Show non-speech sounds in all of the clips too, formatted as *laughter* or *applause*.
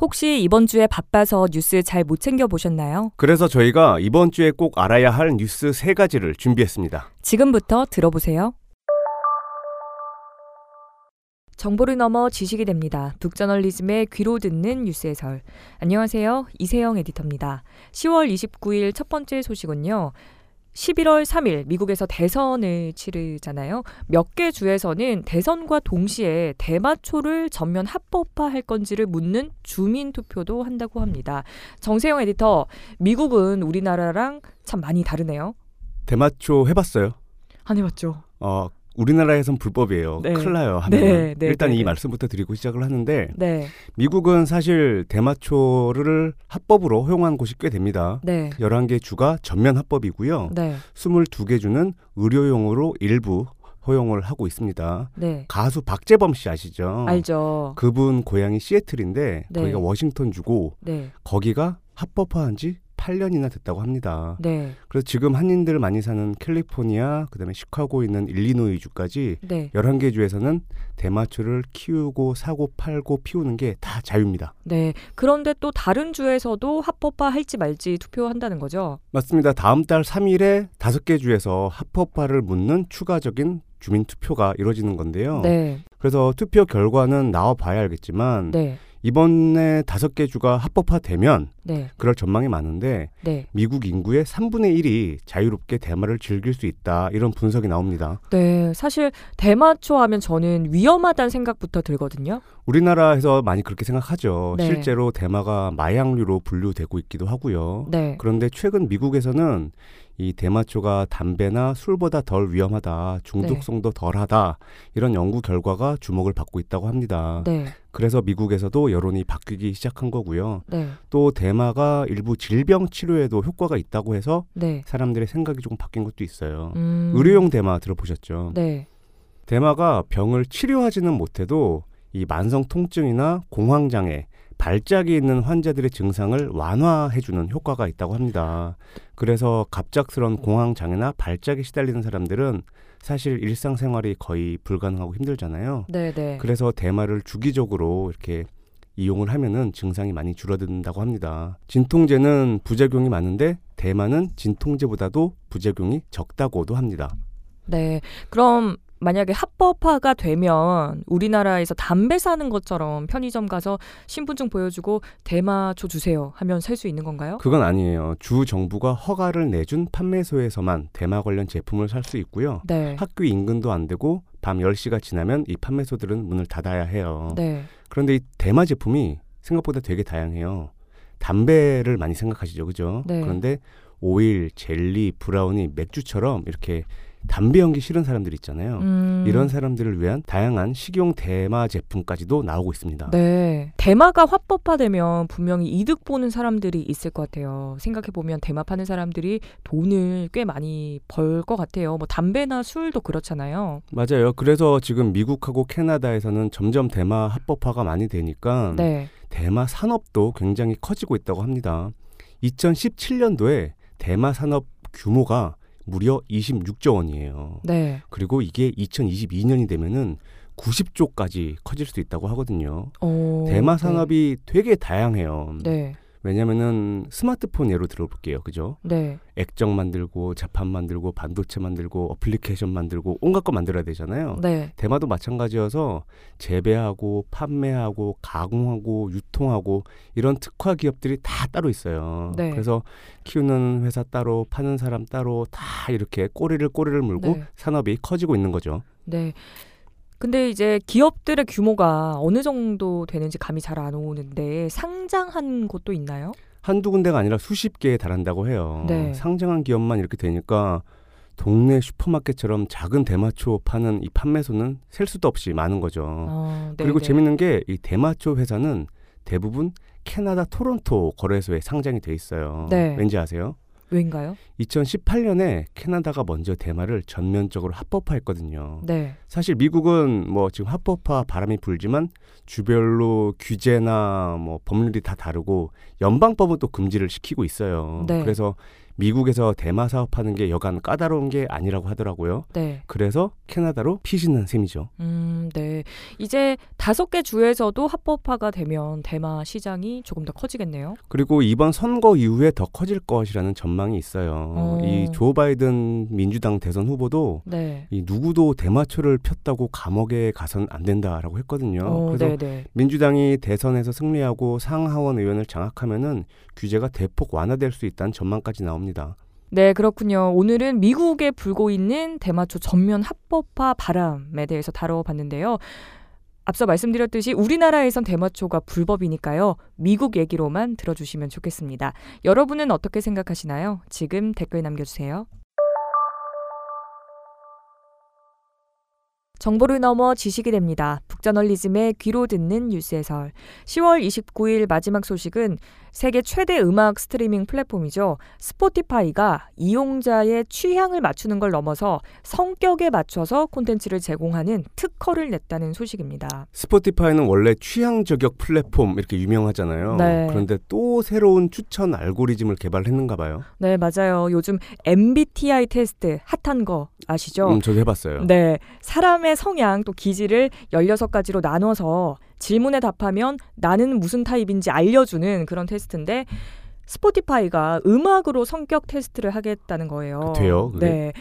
혹시 이번 주에 바빠서 뉴스 잘 못 챙겨 보셨나요? 그래서 저희가 이번 주에 꼭 알아야 할 뉴스 세 가지를 준비했습니다. 지금부터 들어보세요. 정보를 넘어 지식이 됩니다. 북저널리즘의 귀로 듣는 뉴스 해설. 안녕하세요. 이세영 에디터입니다. 10월 29일 첫 번째 소식은요. 11월 3일 미국에서 대선을 치르잖아요. 몇 개 주에서는 대선과 동시에 대마초를 전면 합법화할 건지를 묻는 주민 투표도 한다고 합니다. 정세영 에디터, 미국은 우리나라랑 참 많이 다르네요. 대마초 해봤어요? 안 해봤죠. 어, 우리나라에선 불법이에요. 네. 큰일 나요. 하면 네, 네, 일단 네, 이 네. 말씀부터 드리고 시작을 하는데 네, 미국은 사실 대마초를 합법으로 허용한 곳이 꽤 됩니다. 네, 11개 주가 전면 합법이고요. 네, 22개 주는 의료용으로 일부 허용을 하고 있습니다. 네. 가수 박재범 씨 아시죠? 알죠. 그분 고향이 시애틀인데 네. 거기가 워싱턴 주고 네, 거기가 합법화한 지 8년이나 됐다고 합니다. 네, 그래서 지금 한인들 많이 사는 캘리포니아, 그다음에 시카고에 있는 일리노이 주까지 네, 11개 주에서는 대마초를 키우고 사고 팔고 피우는 게 다 자유입니다. 네. 그런데 또 다른 주에서도 합법화 할지 말지 투표한다는 거죠. 맞습니다. 다음 달 3일에 5개 주에서 합법화를 묻는 추가적인 주민 투표가 이루어지는 건데요. 네, 그래서 투표 결과는 나와 봐야 알겠지만 네, 이번에 5개 주가 합법화되면 네, 그럴 전망이 많은데 네. 미국 인구의 3분의 1이 자유롭게 대마를 즐길 수 있다. 이런 분석이 나옵니다. 네, 사실 대마초 하면 저는 위험하다는 생각부터 들거든요. 우리나라에서 많이 그렇게 생각하죠. 네. 실제로 대마가 마약류로 분류되고 있기도 하고요. 네, 그런데 최근 미국에서는 이 대마초가 담배나 술보다 덜 위험하다, 중독성도 덜하다 이런 연구 결과가 주목을 받고 있다고 합니다. 네, 그래서 미국에서도 여론이 바뀌기 시작한 거고요. 네, 또 대마가 일부 질병 치료에도 효과가 있다고 해서 네. 사람들의 생각이 조금 바뀐 것도 있어요. 음, 의료용 대마 들어보셨죠? 네, 대마가 병을 치료하지는 못해도 이 만성 통증이나 공황 장애, 발작이 있는 환자들의 증상을 완화해주는 효과가 있다고 합니다. 그래서 갑작스런 공황 장애나 발작에 시달리는 사람들은 사실 일상생활이 거의 불가능하고 힘들잖아요. 네, 네. 그래서 대마를 주기적으로 이렇게 이용을 하면은 증상이 많이 줄어든다고 합니다. 진통제는 부작용이 많은데 대마는 진통제보다도 부작용이 적다고도 합니다. 네. 그럼 만약에 합법화가 되면 우리나라에서 담배 사는 것처럼 편의점 가서 신분증 보여주고 대마초 주세요 하면 살 수 있는 건가요? 그건 아니에요. 주 정부가 허가를 내준 판매소에서만 대마 관련 제품을 살 수 있고요. 네. 학교 인근도 안 되고 밤 10시가 지나면 이 판매소들은 문을 닫아야 해요. 네. 그런데 이 대마 제품이 생각보다 되게 다양해요. 담배를 많이 생각하시죠, 그죠? 네. 그런데 오일, 젤리, 브라우니, 맥주처럼 이렇게 담배 연기 싫은 사람들 있잖아요. 음, 이런 사람들을 위한 다양한 식용 대마 제품까지도 나오고 있습니다. 네. 대마가 합법화되면 분명히 이득 보는 사람들이 있을 것 같아요. 생각해 보면 대마 파는 사람들이 돈을 꽤 많이 벌 것 같아요. 뭐 담배나 술도 그렇잖아요. 맞아요. 그래서 지금 미국하고 캐나다에서는 점점 대마 합법화가 많이 되니까 네. 대마 산업도 굉장히 커지고 있다고 합니다. 2017년도에 대마 산업 규모가 무려 26조 원이에요. 네. 그리고 이게 2022년이 되면은 90조까지 커질 수 있다고 하거든요. 어, 대마 산업이 되게 다양해요. 네. 왜냐면은 스마트폰 예로 들어볼게요. 그죠? 네. 액정 만들고 자판 만들고 반도체 만들고 어플리케이션 만들고 온갖 거 만들어야 되잖아요. 네. 대마도 마찬가지여서 재배하고 판매하고 가공하고 유통하고 이런 특화 기업들이 다 따로 있어요. 네. 그래서 키우는 회사 따로 파는 사람 따로 다 이렇게 꼬리를 꼬리를 물고 네. 산업이 커지고 있는 거죠. 네. 근데 이제 기업들의 규모가 어느 정도 되는지 감이 잘 안 오는데 상장한 곳도 있나요? 한두 군데가 아니라 수십 개에 달한다고 해요. 네. 상장한 기업만 이렇게 되니까 동네 슈퍼마켓처럼 작은 대마초 파는 이 판매소는 셀 수도 없이 많은 거죠. 어, 네, 그리고 네. 재밌는 게 이 대마초 회사는 대부분 캐나다 토론토 거래소에 상장이 돼 있어요. 네. 왠지 아세요? 왜인가요? 2018년에 캐나다가 먼저 대마를 전면적으로 합법화했거든요. 네. 사실 미국은 뭐 지금 합법화 바람이 불지만 주별로 규제나 뭐 법률이 다 다르고 연방법은 또 금지를 시키고 있어요. 네. 그래서 미국에서 대마 사업하는 게 여간 까다로운 게 아니라고 하더라고요. 네. 그래서 캐나다로 피신한 셈이죠. 음, 네. 이제 다섯 개 주에서도 합법화가 되면 대마 시장이 조금 더 커지겠네요. 그리고 이번 선거 이후에 더 커질 것이라는 전망이 있어요. 어. 이조 바이든 민주당 대선 후보도 네. 이 누구도 대마초를 폈다고 감옥에 가선 안 된다라고 했거든요. 어, 그래서 네, 네. 민주당이 대선에서 승리하고 상하원 의원을 장악하면은 규제가 대폭 완화될 수 있다는 전망까지 나옵니다. 네, 그렇군요. 오늘은 미국에 불고 있는 대마초 전면 합법화 바람에 대해서 다뤄봤는데요. 앞서 말씀드렸듯이 우리나라에선 대마초가 불법이니까요. 미국 얘기로만 들어주시면 좋겠습니다. 여러분은 어떻게 생각하시나요? 지금 댓글 남겨주세요. 정보를 넘어 지식이 됩니다. 북저널리즘의 귀로 듣는 뉴스 해설. 10월 29일 마지막 소식은 세계 최대 음악 스트리밍 플랫폼이죠. 스포티파이가 이용자의 취향을 맞추는 걸 넘어서 성격에 맞춰서 콘텐츠를 제공하는 특허를 냈다는 소식입니다. 스포티파이는 원래 취향 저격 플랫폼 이렇게 유명하잖아요. 네. 그런데 또 새로운 추천 알고리즘을 개발했는가 봐요. 네, 맞아요. 요즘 MBTI 테스트 핫한 거 아시죠? 음, 저도 해봤어요. 네. 사람 의 성향 또 기질을 16가지로 나눠서 질문에 답하면 나는 무슨 타입인지 알려주는 그런 테스트인데 스포티파이가 음악으로 성격 테스트를 하겠다는 거예요. 그 돼요, 그게? 네.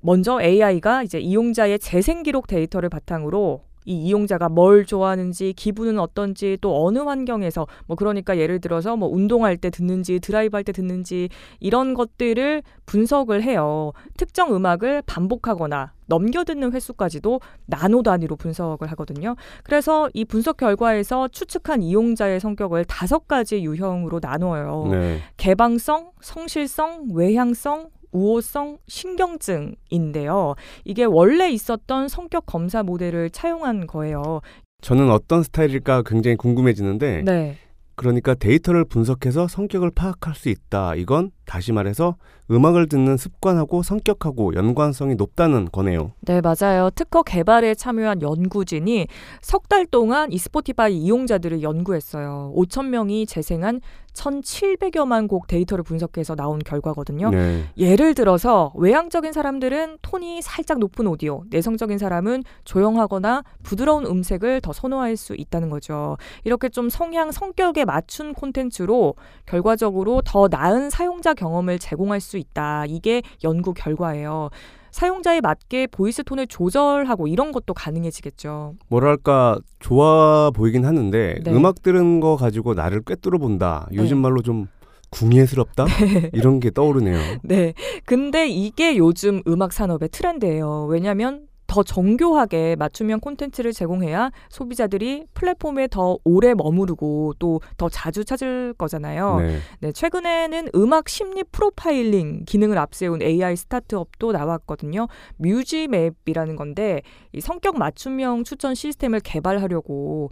먼저 AI가 이제 이용자의 재생 기록 데이터를 바탕으로 이 이용자가 뭘 좋아하는지 기분은 어떤지 또 어느 환경에서 뭐 그러니까 예를 들어서 뭐 운동할 때 듣는지 드라이브 할 때 듣는지 이런 것들을 분석을 해요. 특정 음악을 반복하거나 넘겨 듣는 횟수까지도 나노 단위로 분석을 하거든요. 그래서 이 분석 결과에서 추측한 이용자의 성격을 다섯 가지 유형으로 나눠요. 네. 개방성, 성실성, 외향성, 우호성, 신경증인데요. 이게 원래 있었던 성격 검사 모델을 차용한 거예요. 저는 어떤 스타일일까 굉장히 궁금해지는데 네. 그러니까 데이터를 분석해서 성격을 파악할 수 있다. 이건 다시 말해서 음악을 듣는 습관하고 성격하고 연관성이 높다는 거네요. 네, 맞아요. 특허 개발에 참여한 연구진이 석 달 동안 이 스포티파이 이용자들을 연구했어요. 5천 명이 재생한 1,700여만 곡 데이터를 분석해서 나온 결과거든요. 네. 예를 들어서 외향적인 사람들은 톤이 살짝 높은 오디오, 내성적인 사람은 조용하거나 부드러운 음색을 더 선호할 수 있다는 거죠. 이렇게 좀 성향, 성격에 맞춘 콘텐츠로 결과적으로 더 나은 사용자 경험을 제공할 수 있다. 이게 연구 결과예요. 사용자에 맞게 voice tone을 조절하고 이런 것도 가능해지겠죠. 뭐랄까 좋아 보이긴 하는데 네. 음악 들은 거 가지고 나를 꿰뚫어 본다. 요즘 네. 말로 좀 궁예스럽다 이런 게 떠오르네요. *laughs* 네. 근데 이게 요즘 음악 산업의 트렌드예요. 왜냐하면 더 정교하게 맞춤형 콘텐츠를 제공해야 소비자들이 플랫폼에 더 오래 머무르고 또 더 자주 찾을 거잖아요. 네. 네, 최근에는 음악 심리 프로파일링 기능을 앞세운 AI 스타트업도 나왔거든요. 뮤지맵이라는 건데 이 성격 맞춤형 추천 시스템을 개발하려고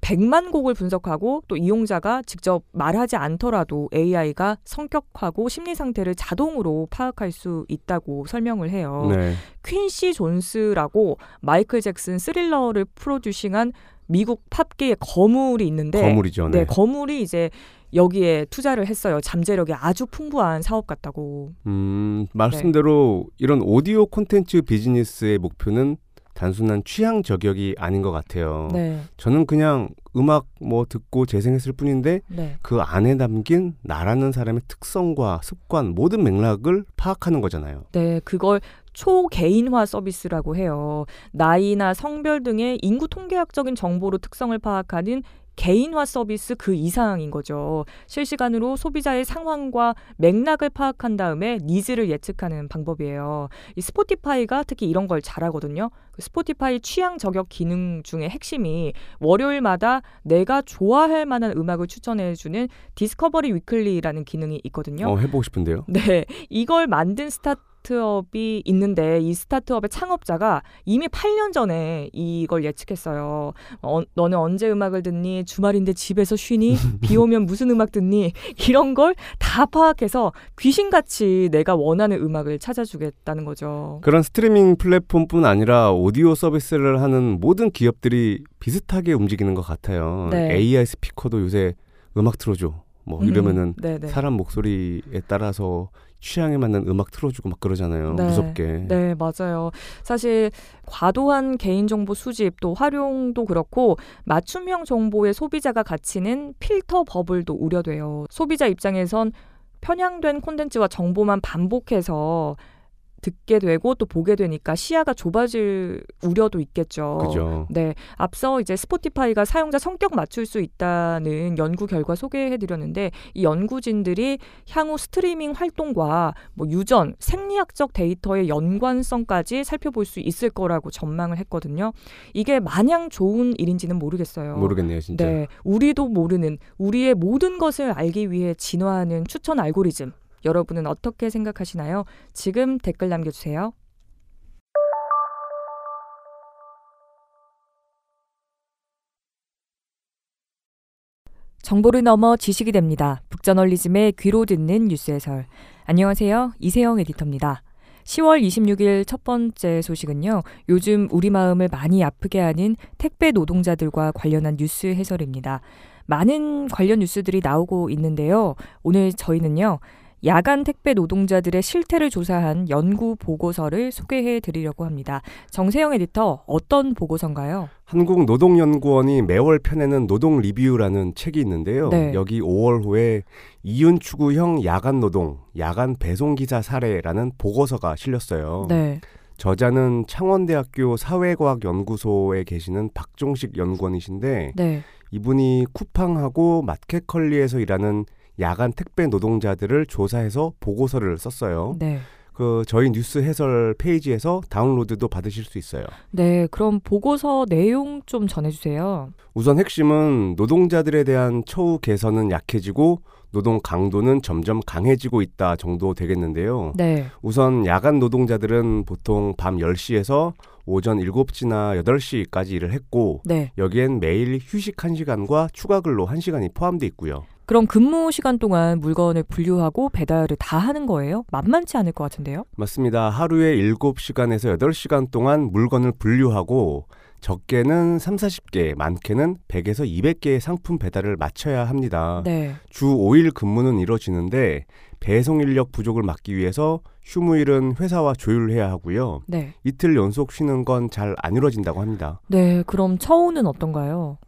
100만 곡을 분석하고 또 이용자가 직접 말하지 않더라도 AI가 성격하고 심리 상태를 자동으로 파악할 수 있다고 설명을 해요. 네. 퀸시 존스라고 마이클 잭슨 스릴러를 프로듀싱한 미국 팝계의 거물이 있는데 거물이죠. 네, 네. 거물이 이제 여기에 투자를 했어요. 잠재력이 아주 풍부한 사업 같다고. 음, 말씀대로 이런 오디오 콘텐츠 비즈니스의 목표는 단순한 취향 저격이 아닌 것 같아요. 네, 저는 그냥 음악 뭐 듣고 재생했을 뿐인데 네, 그 안에 담긴 나라는 사람의 특성과 습관 모든 맥락을 파악하는 거잖아요. 네, 그걸 초개인화 서비스라고 해요. 나이나 성별 등의 인구 통계학적인 정보로 특성을 파악하는 개인화 서비스 그 이상인 거죠. 실시간으로 소비자의 상황과 맥락을 파악한 다음에 needs를 예측하는 방법이에요. 이 스포티파이가 특히 이런 걸 잘하거든요. 그 스포티파이 취향 저격 기능 중에 핵심이 월요일마다 내가 좋아할 만한 음악을 추천해주는 Discover Weekly라는 기능이 있거든요. 어, 해보고 싶은데요. 네, 이걸 만든 스타트 업이 있는데 이 스타트업의 창업자가 이미 8년 전에 이걸 예측했어요. 어, 너는 언제 음악을 듣니? 주말인데 집에서 쉬니? 비 오면 무슨 음악 듣니? 이런 걸 다 파악해서 귀신같이 내가 원하는 음악을 찾아주겠다는 거죠. 그런 스트리밍 플랫폼뿐 아니라 오디오 서비스를 하는 모든 기업들이 비슷하게 움직이는 것 같아요. 네. AI 스피커도 요새 음악 틀어줘. 뭐 이러면은 음. 사람 목소리에 따라서 취향에 맞는 음악 틀어주고 막 그러잖아요. 네. 무섭게. 네, 맞아요. 사실 과도한 개인정보 수집 또 활용도 그렇고 맞춤형 정보의 소비자가 갇히는 필터 버블도 우려돼요. 소비자 입장에선 편향된 콘텐츠와 정보만 반복해서 듣게 되고 또 보게 되니까 시야가 좁아질 우려도 있겠죠. 그죠. 네, 앞서 이제 스포티파이가 사용자 성격 맞출 수 있다는 연구 결과 소개해 드렸는데 이 연구진들이 향후 스트리밍 활동과 뭐 유전, 생리학적 데이터의 연관성까지 살펴볼 수 있을 거라고 전망을 했거든요. 이게 마냥 좋은 일인지는 모르겠어요. 모르겠네요, 진짜. 네, 우리도 모르는 우리의 모든 것을 알기 위해 진화하는 추천 알고리즘. 여러분은 어떻게 생각하시나요? 지금 댓글 남겨주세요. 정보를 넘어 지식이 됩니다. 북저널리즘의 귀로 듣는 뉴스 해설. 안녕하세요. 이세영 에디터입니다. 10월 26일 첫 번째 소식은요. 요즘 우리 마음을 많이 아프게 하는 택배 노동자들과 관련한 뉴스 해설입니다. 많은 관련 뉴스들이 나오고 있는데요. 오늘 저희는요. 야간 택배 노동자들의 실태를 조사한 연구 보고서를 소개해 드리려고 합니다. 정세영 에디터, 어떤 보고서인가요? 한국노동연구원이 매월 펴내는 노동 리뷰라는 책이 있는데요. 네. 여기 5월호에 이윤 추구형 야간 노동, 야간 배송 기사 사례라는 보고서가 실렸어요. 네. 저자는 창원대학교 사회과학연구소에 계시는 박종식 연구원이신데 네. 이분이 쿠팡하고 마켓컬리에서 일하는 야간 택배 노동자들을 조사해서 보고서를 썼어요. 네. 그 저희 뉴스 해설 페이지에서 다운로드도 받으실 수 있어요. 네. 그럼 보고서 내용 좀 전해 주세요. 우선 핵심은 노동자들에 대한 처우 개선은 약해지고 노동 강도는 점점 강해지고 있다 정도 되겠는데요. 네. 우선 야간 노동자들은 보통 밤 10시에서 오전 7시나 8시까지 일을 했고 네. 여기엔 매일 휴식 1시간과 추가 근로 1시간이 포함돼 있고요. 그럼 근무 시간 동안 물건을 분류하고 배달을 다 하는 거예요? 만만치 않을 것 같은데요? 맞습니다. 하루에 7시간에서 8시간 동안 물건을 분류하고 적게는 3, 40개, 많게는 100에서 200개의 상품 배달을 마쳐야 합니다. 네. 주 5일 근무는 이뤄지는데 배송 인력 부족을 막기 위해서 휴무일은 회사와 조율해야 하고요. 네. 이틀 연속 쉬는 건 잘 안 이루어진다고 합니다. 네. 그럼 처우는 어떤가요?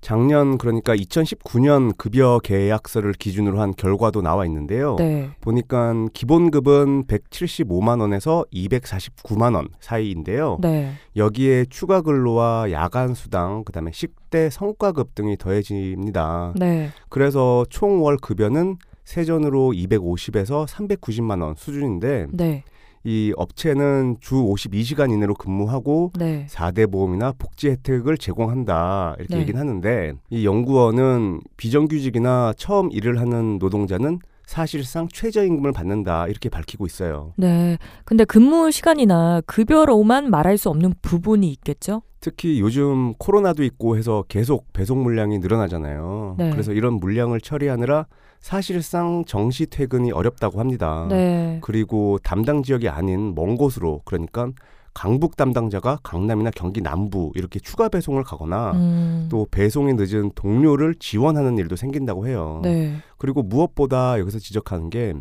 작년 그러니까 2019년 급여 계약서를 기준으로 한 결과도 나와 있는데요. 네. 보니까 기본급은 175만 원에서 249만 원 사이인데요. 네. 여기에 추가 근로와 야간 수당, 그다음에 식대 성과급 등이 더해집니다. 네. 그래서 총 월 급여는 세전으로 250에서 390만 원 수준인데 네. 이 업체는 주 52시간 이내로 근무하고 네. 4대 보험이나 복지 혜택을 제공한다 이렇게 네. 얘기는 하는데 이 연구원은 비정규직이나 처음 일을 하는 노동자는 사실상 최저임금을 받는다 이렇게 밝히고 있어요. 네. 근데 근무 시간이나 급여로만 말할 수 없는 부분이 있겠죠? 특히 요즘 코로나도 있고 해서 계속 배송 물량이 늘어나잖아요. 네. 그래서 이런 물량을 처리하느라 사실상 정시 퇴근이 어렵다고 합니다. 네. 그리고 담당 지역이 아닌 먼 곳으로 그러니까 강북 담당자가 강남이나 경기 남부 이렇게 추가 배송을 가거나 음. 또 배송이 늦은 동료를 지원하는 일도 생긴다고 해요. 네. 그리고 무엇보다 여기서 지적하는 게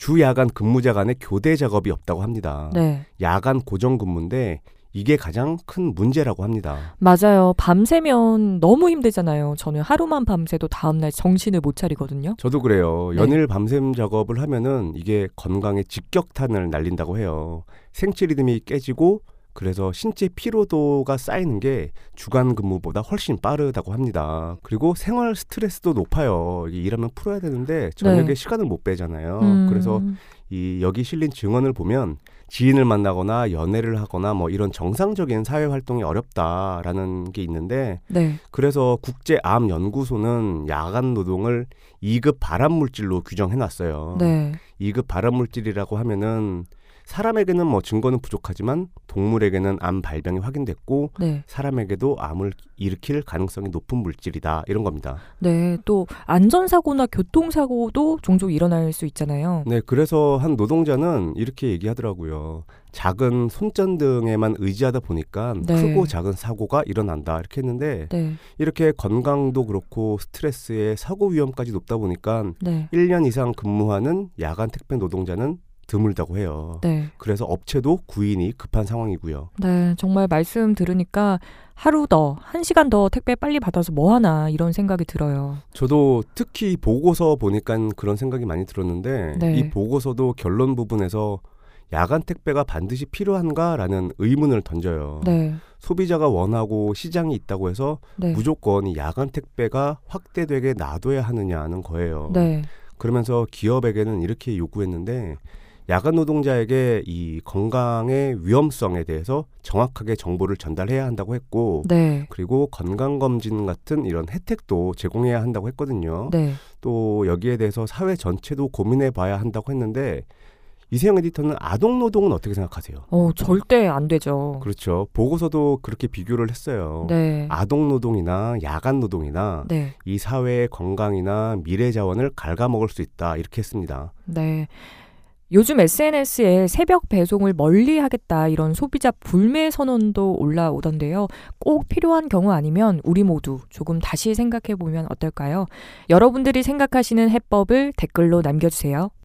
주 야간 근무자 간의 교대 작업이 없다고 합니다. 네. 야간 고정 근무인데 이게 가장 큰 문제라고 합니다. 맞아요. 밤새면 너무 힘들잖아요. 저는 하루만 밤새도 다음날 정신을 못 차리거든요. 저도 그래요. 네. 연일 밤샘 작업을 하면은 이게 건강에 직격탄을 날린다고 해요. 생체 리듬이 깨지고 그래서 신체 피로도가 쌓이는 게 주간 근무보다 훨씬 빠르다고 합니다. 그리고 생활 스트레스도 높아요. 일하면 풀어야 되는데 저녁에 네. 시간을 못 빼잖아요. 음. 그래서 이 여기 실린 증언을 보면 지인을 만나거나 연애를 하거나 뭐 이런 정상적인 사회 활동이 어렵다라는 게 있는데 네. 그래서 국제 암 연구소는 야간 노동을 2급 발암 물질로 규정해 놨어요. 네. 2급 발암 물질이라고 하면은 사람에게는 뭐 증거는 부족하지만 동물에게는 암 발병이 확인됐고 네. 사람에게도 암을 일으킬 가능성이 높은 물질이다 이런 겁니다. 네. 또 안전사고나 교통사고도 종종 일어날 수 있잖아요. 네, 그래서 한 노동자는 이렇게 얘기하더라고요. 작은 손전등에만 의지하다 보니까 네. 크고 작은 사고가 일어난다 이렇게 했는데 네. 이렇게 건강도 그렇고 스트레스에 사고 위험까지 높다 보니까 네. 1년 이상 근무하는 야간 택배 노동자는 드물다고 해요. 네. 그래서 업체도 구인이 급한 상황이고요. 네. 정말 말씀 들으니까 하루 더, 한 시간 더 택배 빨리 받아서 뭐 하나 이런 생각이 들어요. 저도 특히 보고서 보니까 그런 생각이 많이 들었는데 네. 이 보고서도 결론 부분에서 야간 택배가 반드시 필요한가라는 의문을 던져요. 네. 소비자가 원하고 시장이 있다고 해서 네. 무조건 이 야간 택배가 확대되게 놔둬야 하느냐는 거예요. 네. 그러면서 기업에게는 이렇게 요구했는데 야간 노동자에게 이 건강의 위험성에 대해서 정확하게 정보를 전달해야 한다고 했고 네. 그리고 건강 검진 같은 이런 혜택도 제공해야 한다고 했거든요. 네. 또 여기에 대해서 사회 전체도 고민해 봐야 한다고 했는데 이세영 에디터는 아동 노동은 어떻게 생각하세요? 어, 절대 안 되죠. 그렇죠. 보고서도 그렇게 비교를 했어요. 네. 아동 노동이나 야간 노동이나 네. 이 사회의 건강이나 미래 자원을 갉아먹을 수 있다 이렇게 했습니다. 네. 요즘 SNS에 새벽 배송을 멀리 하겠다 이런 소비자 불매 선언도 올라오던데요. 꼭 필요한 경우 아니면 우리 모두 조금 다시 생각해 보면 어떨까요? 여러분들이 생각하시는 해법을 댓글로 남겨주세요.